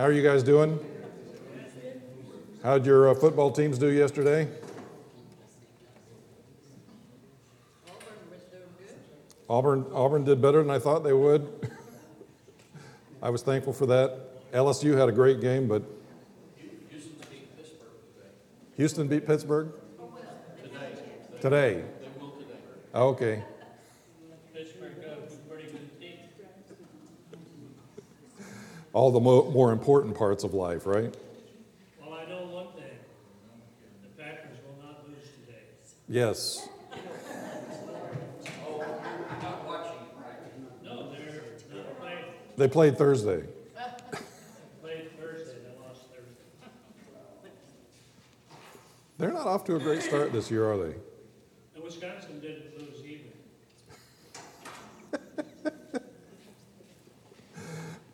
How are you guys doing? How'd your uh, football teams do yesterday? Auburn, Auburn did better than I thought they would. I was thankful for that. LSU had a great game, but Houston beat Pittsburgh today. Houston beat Pittsburgh Today. today. Today. Okay. Pittsburgh got a pretty good team. All the mo- more important parts of life, right? Well, I know one thing, the Packers will not lose today. Yes. No, they're not playing, They played Thursday. played Thursday, they lost Thursday. They're not off to a great start this year, are they? And Wisconsin didn't lose either.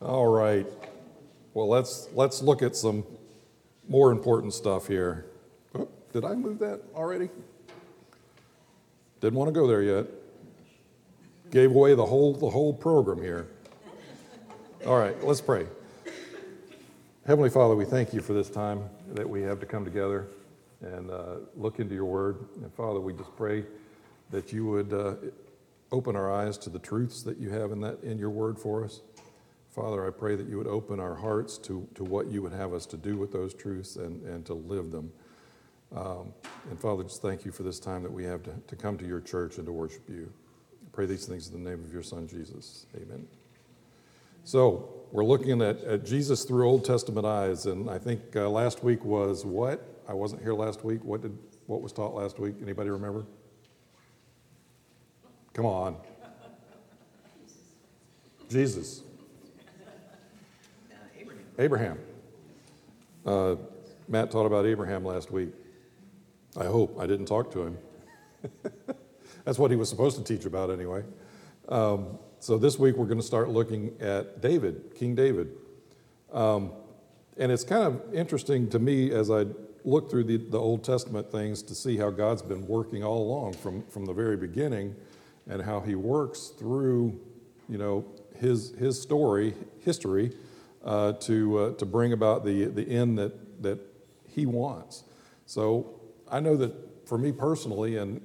All right. Well, let's let's look at some more important stuff here. Oh, did I move that already? Didn't want to go there yet. Gave away the whole the whole program here. All right, let's pray. Heavenly Father, we thank you for this time that we have to come together and uh, look into your word. And Father, we just pray that you would uh, open our eyes to the truths that you have in that in your word for us. Father, I pray that you would open our hearts to, to what you would have us to do with those truths and, and to live them. Um, and Father, just thank you for this time that we have to, to come to your church and to worship you. I pray these things in the name of your Son, Jesus. Amen. So, we're looking at, at Jesus through Old Testament eyes, and I think uh, last week was what? I wasn't here last week. What, did, what was taught last week? Anybody remember? Come on. Jesus. Abraham. Uh, Matt taught about Abraham last week. I hope. I didn't talk to him. That's what he was supposed to teach about anyway. Um, so this week we're going to start looking at David, King David. Um, and it's kind of interesting to me as I look through the, the Old Testament things to see how God's been working all along from, from the very beginning and how he works through, you know, his, his story, history, uh, to, uh, to bring about the, the end that, that he wants. So I know that for me personally, and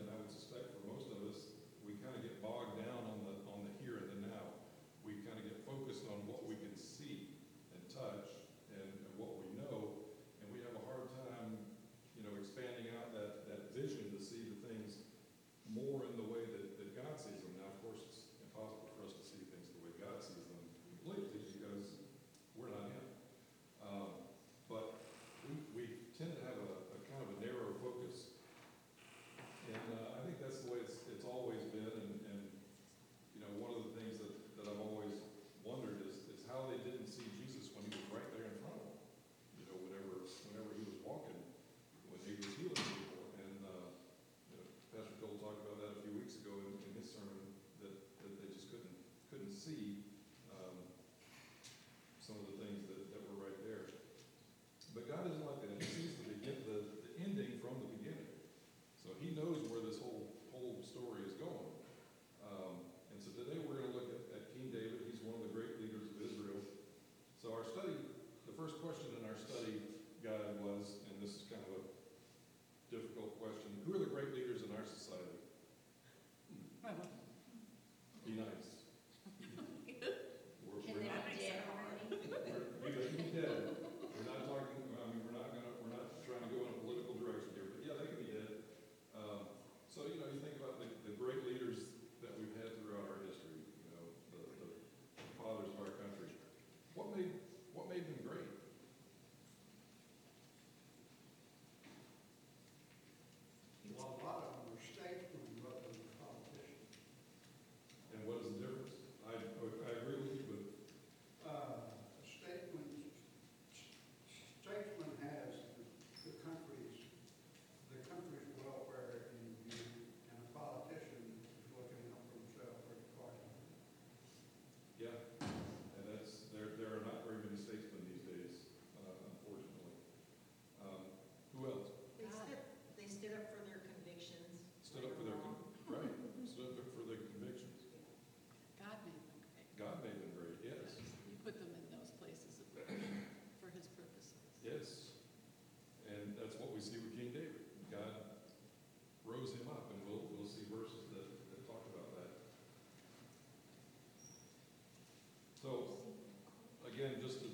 again, just to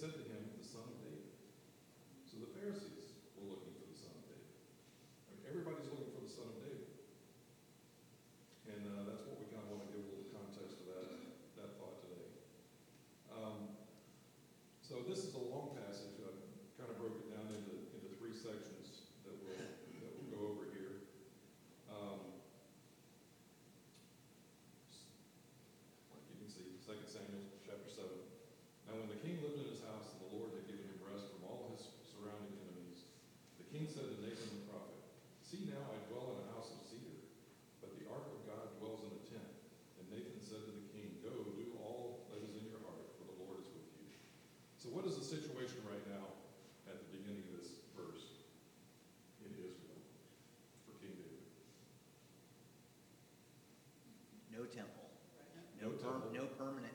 said to him, the son of David. So the Pharisees temple, no, No per- temple. no permanent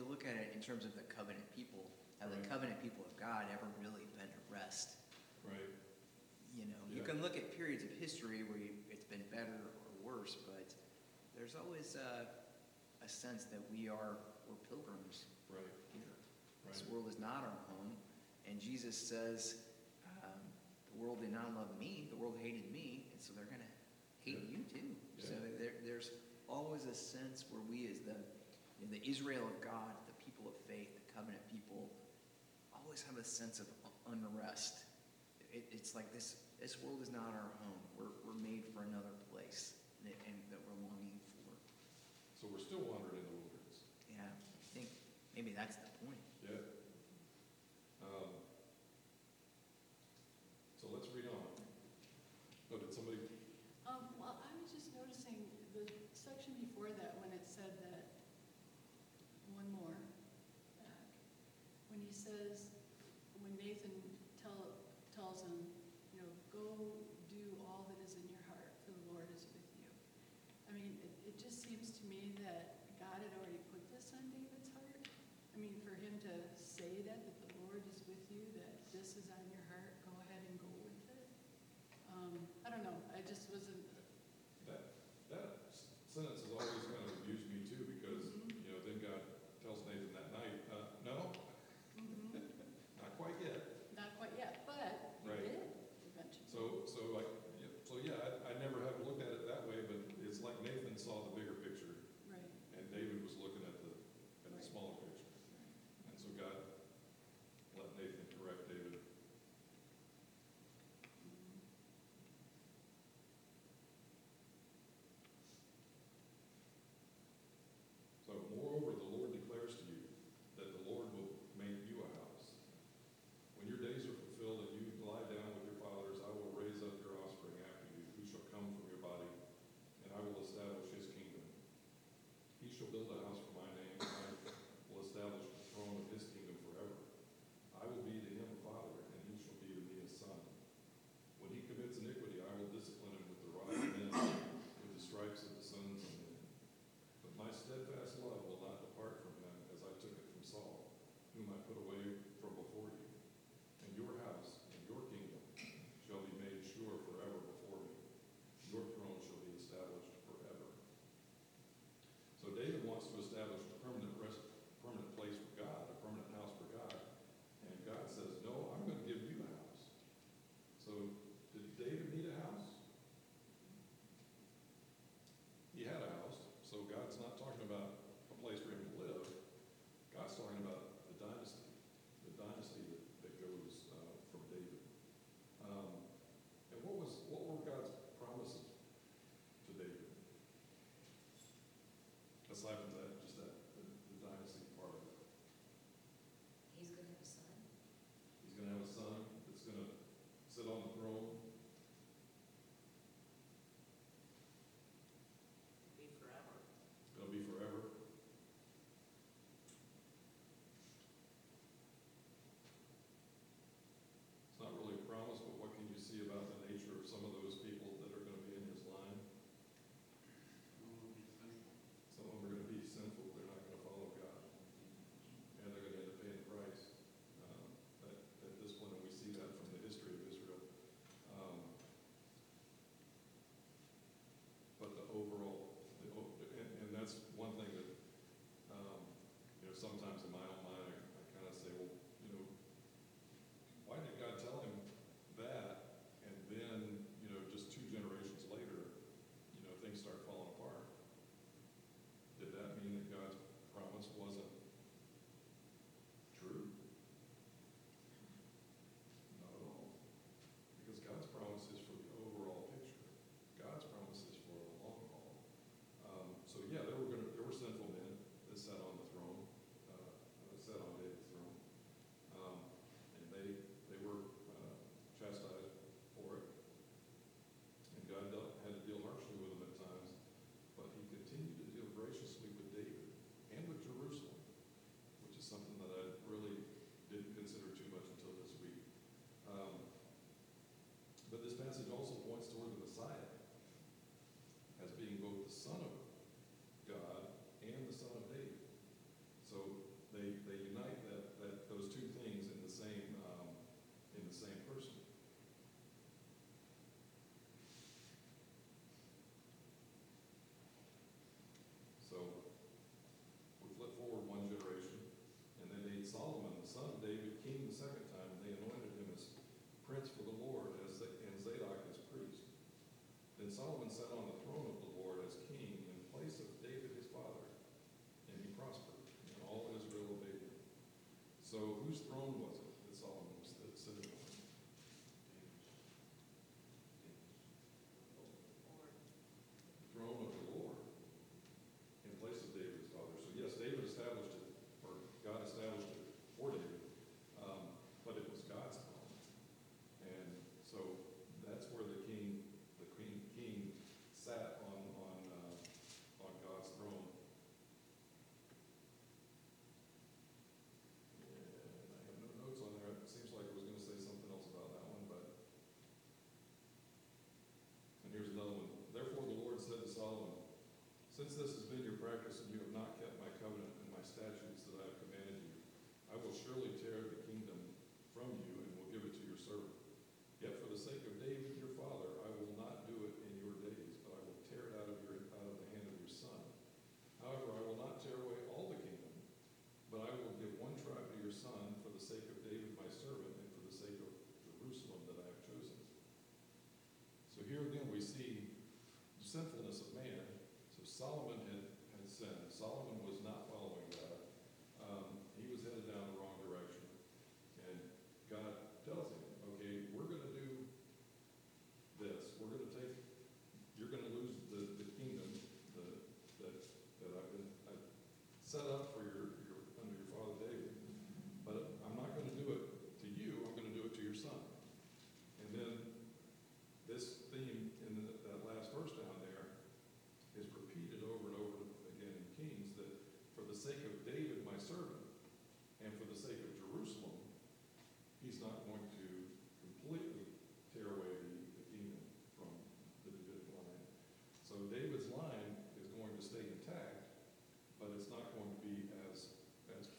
in terms of the covenant people, have the Right. covenant people of God ever really been at rest? Right. You know, you Yeah. can look at periods of history where you, it's been better or worse, but there's always a, a sense that we are, we're pilgrims Right. here. This Right. world is not our home, and Jesus says, um, the world did not love me, the world hated me, and so they're gonna hate Yeah. you too. So Yeah. there, there's always a sense where we as the, you know, the Israel of God, the people of faith, the covenant people, always have a sense of unrest. It, it's like this, this world is not our home. We're, we're made for another place and, and that we're longing for. So we're still wandering in the wilderness. Yeah, I think maybe that's the point.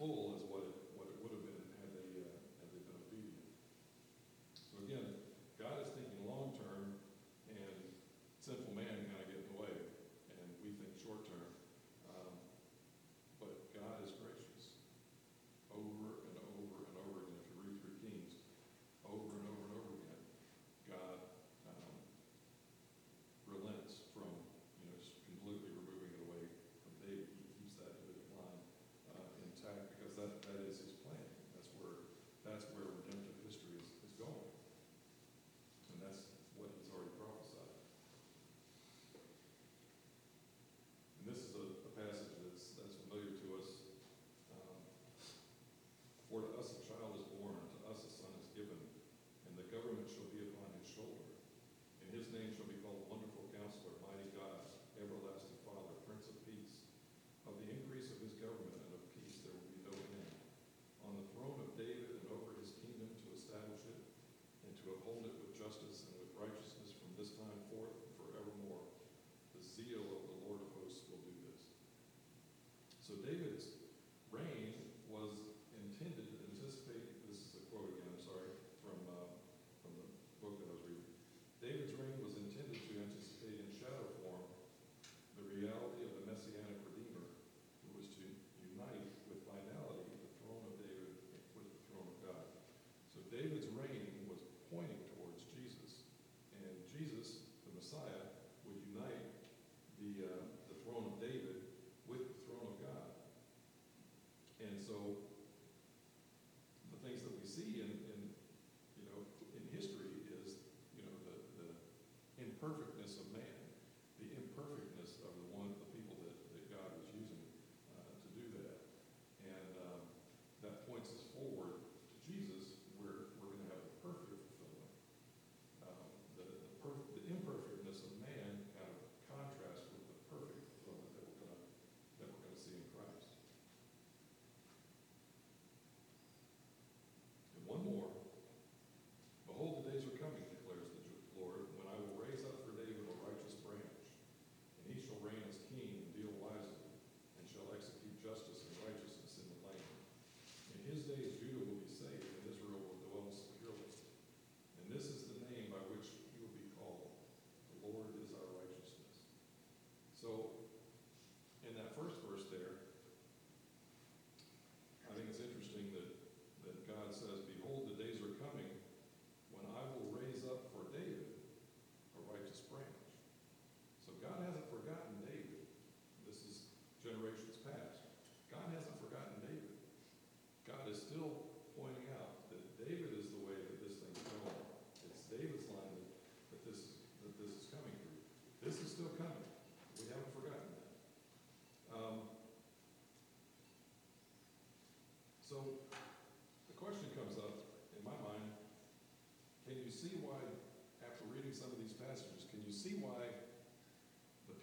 Full as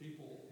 people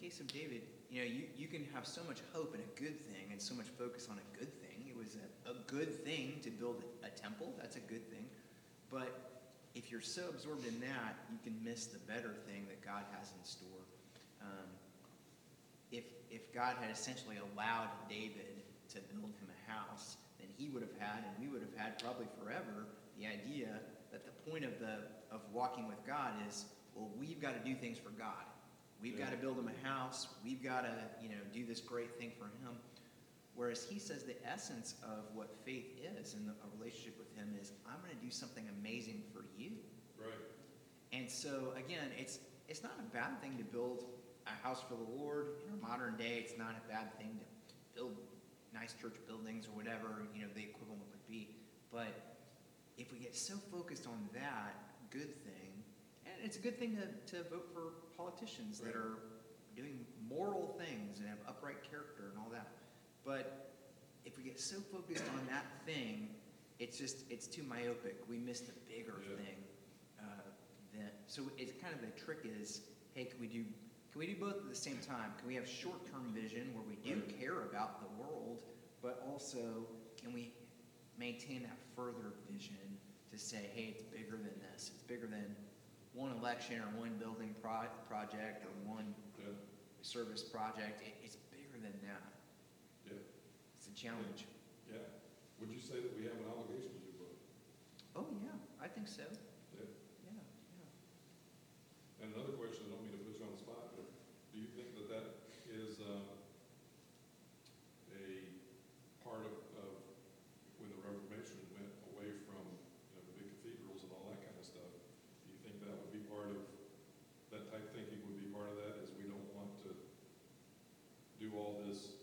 case of David, you know, you, you can have so much hope in a good thing and so much focus on a good thing. It was a, a good thing to build a temple, that's a good thing. But if you're so absorbed in that, you can miss the better thing that God has in store. Um, if, if God had essentially allowed David to build him a house, then he would have had, and we would have had probably forever, the idea that the point of the of walking with God is, well, we've got to do things for God. We've got to build him a house. We've got to, you know, do this great thing for him. Whereas he says the essence of what faith is in the, a relationship with him is, I'm going to do something amazing for you. Right. And so again, it's it's not a bad thing to build a house for the Lord. In our modern day, it's not a bad thing to build nice church buildings or whatever, you know, the equivalent would be. But if we get so focused on that good thing, it's a good thing to, to vote for politicians that are doing moral things and have upright character and all that. But if we get so focused on that thing, it's just, it's too myopic. We miss the bigger Yeah. thing. Uh, that, so it's kind of the trick is, hey, can we do, can we do both at the same time? Can we have short-term vision where we do care about the world, but also can we maintain that further vision to say, hey, it's bigger than this. It's bigger than one election or one building pro- project or one Yeah, service project. It, it's bigger than that. yeah, It's a challenge. yeah. Would you say that we have an obligation to do both? Oh, yeah, I think so. Yeah. Yeah, yeah. And another question, I don't mean to put you on the spot, but do you think that that is um, a part of, of when the Reformation went away from, you know, the big cathedrals and all that kind of stuff? Do you think that would be part of, that type thinking would be part of that, is we don't want to do all this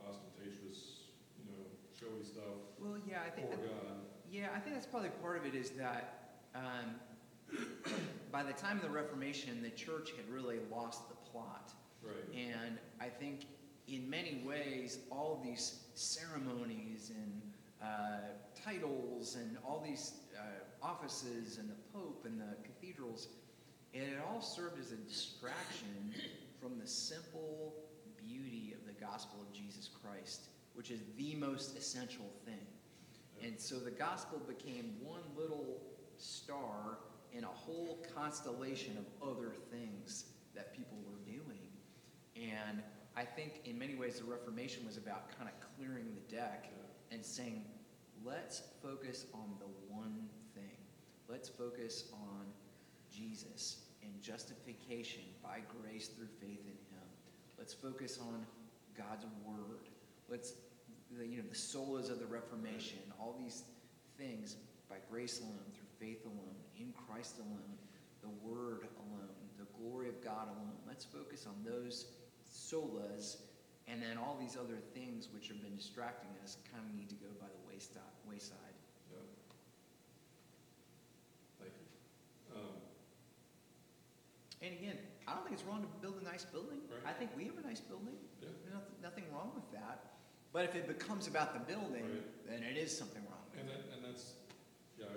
ostentatious, you know, showy stuff Well, yeah, I think for that, God? yeah, I think that's probably part of it is that um, by the time of the Reformation, the church had really lost the plot. Right, And I think in many ways, all these ceremonies and uh, titles and all these uh, offices and the Pope and the cathedrals, and it all served as a distraction from the simple beauty of the gospel of Jesus Christ, which is the most essential thing. And so the gospel became one little star in a whole constellation of other things that people were doing. And I think in many ways the Reformation was about kind of clearing the deck and saying, let's focus on the one thing. Let's focus on Jesus and justification by grace through faith in him. Let's focus on God's word. Let's the you know the solas of the Reformation, all these things by grace alone, through faith alone, in Christ alone, the word alone, the glory of God alone. Let's focus on those solas, and then all these other things which have been distracting us kind of need to go by the wayside. wayside. yeah. Thank you. Um, And again, I don't think it's wrong to build a nice building. Right. I think we have a nice building. Yeah. There's nothing, nothing wrong with that. But if it becomes about the building, Right. then it is something wrong And that, and that's, yeah, I,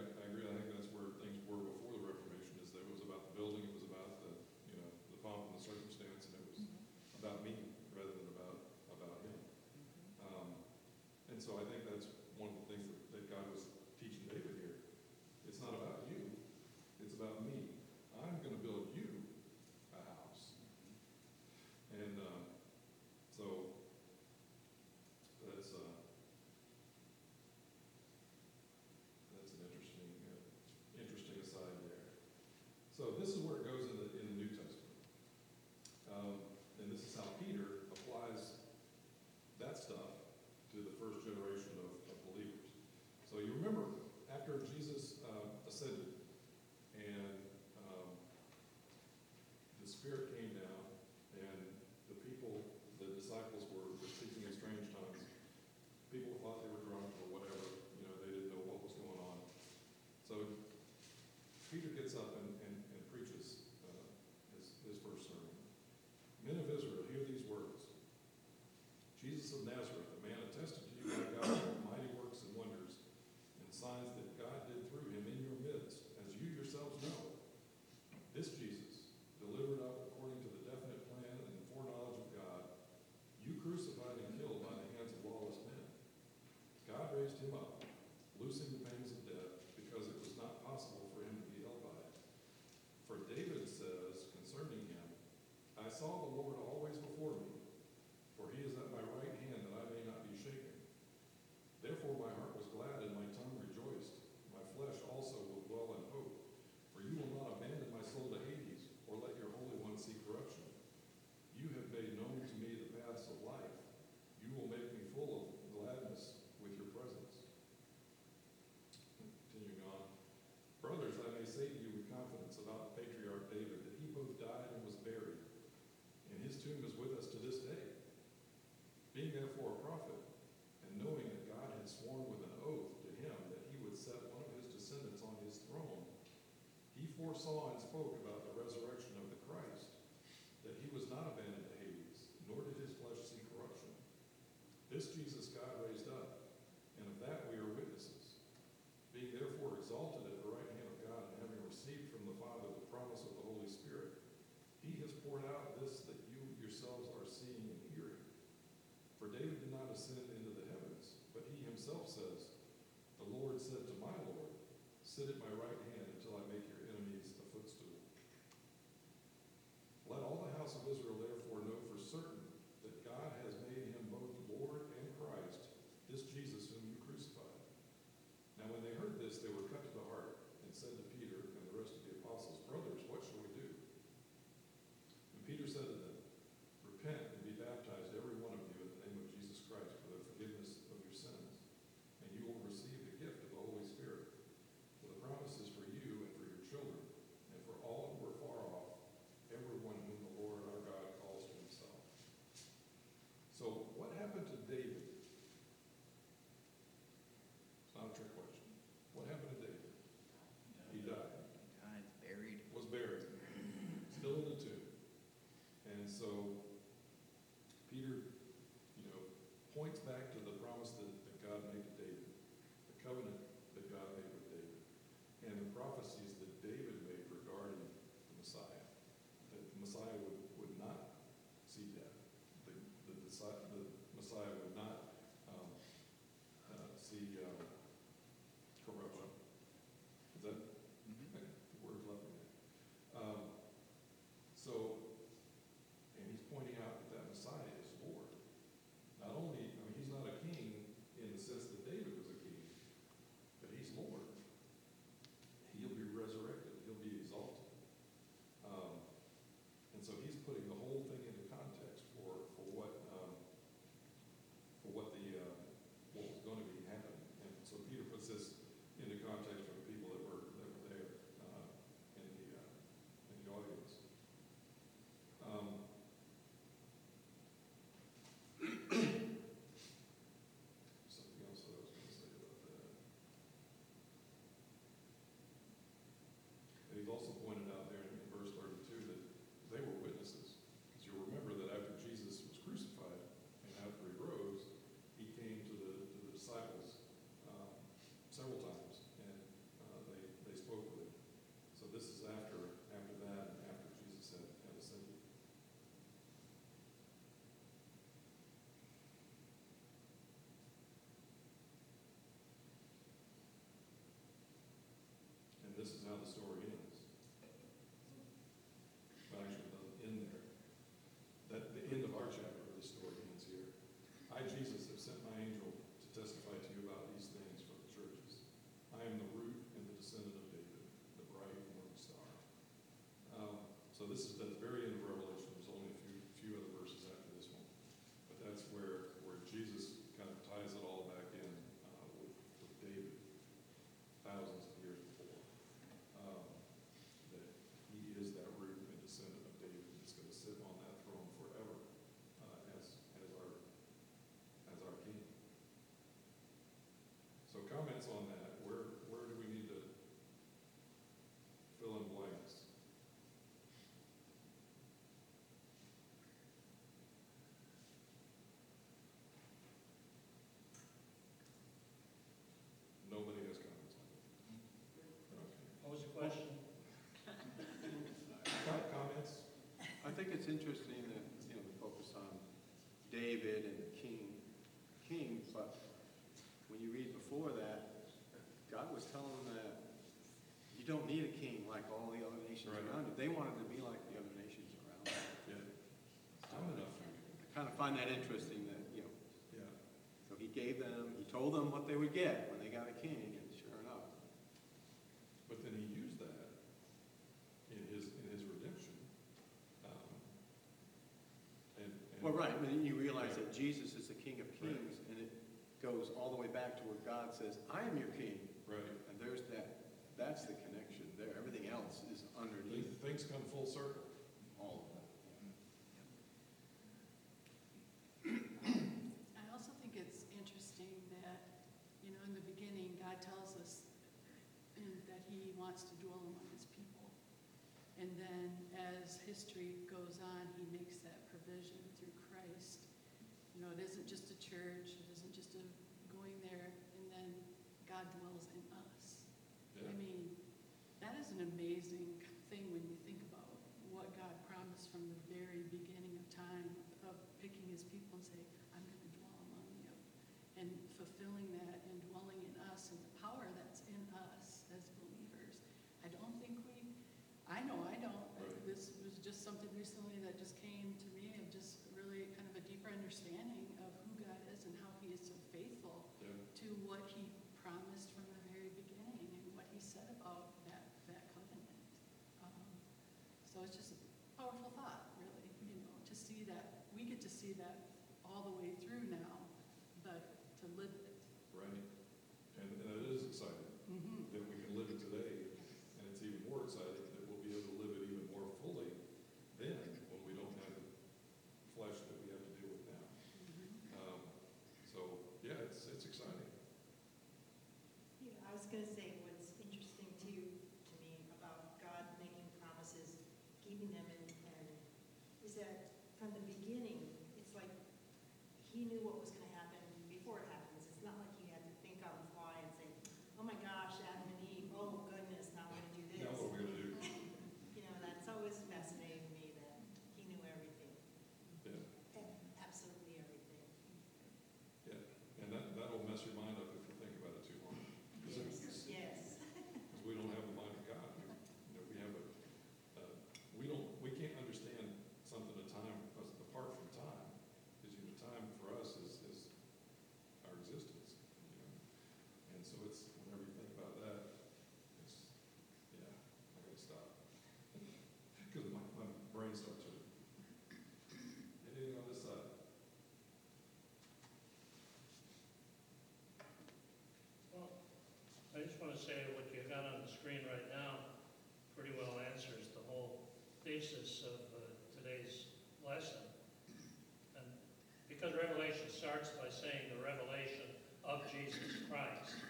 this is how the story. Question? Comments? I think it's interesting that, you know, we focus on David and King, King, but when you read before that, God was telling them that you don't need a king like all the other nations Right. around you. They wanted to be like the other nations around them. Yeah. I'm. I kind of find that interesting that, you know, Yeah. so he gave them, he told them what they would get when they got a king, says, I am your king. Right. And there's that. That's the connection there. Everything else is underneath. Things come full circle. All of that. Yeah. I also think it's interesting that, you know, in the beginning, God tells us that He wants to dwell among His people. And then as history goes on, He makes that provision through Christ. You know, it isn't just a church, dwelling. just want to say what you've got on the screen right now pretty well answers the whole thesis of uh, today's lesson. And because Revelation starts by saying the revelation of Jesus Christ,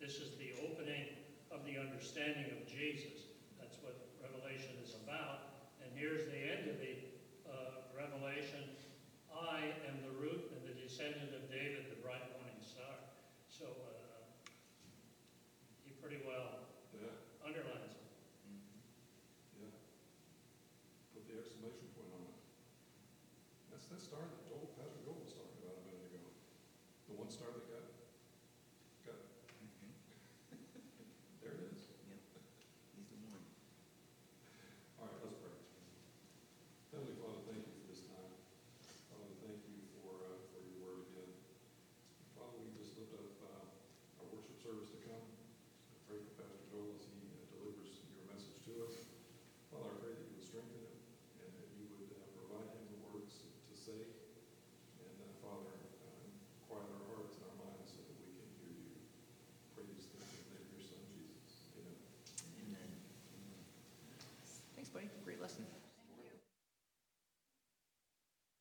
this is the opening of the understanding of Jesus. That's what Revelation is about. And here's the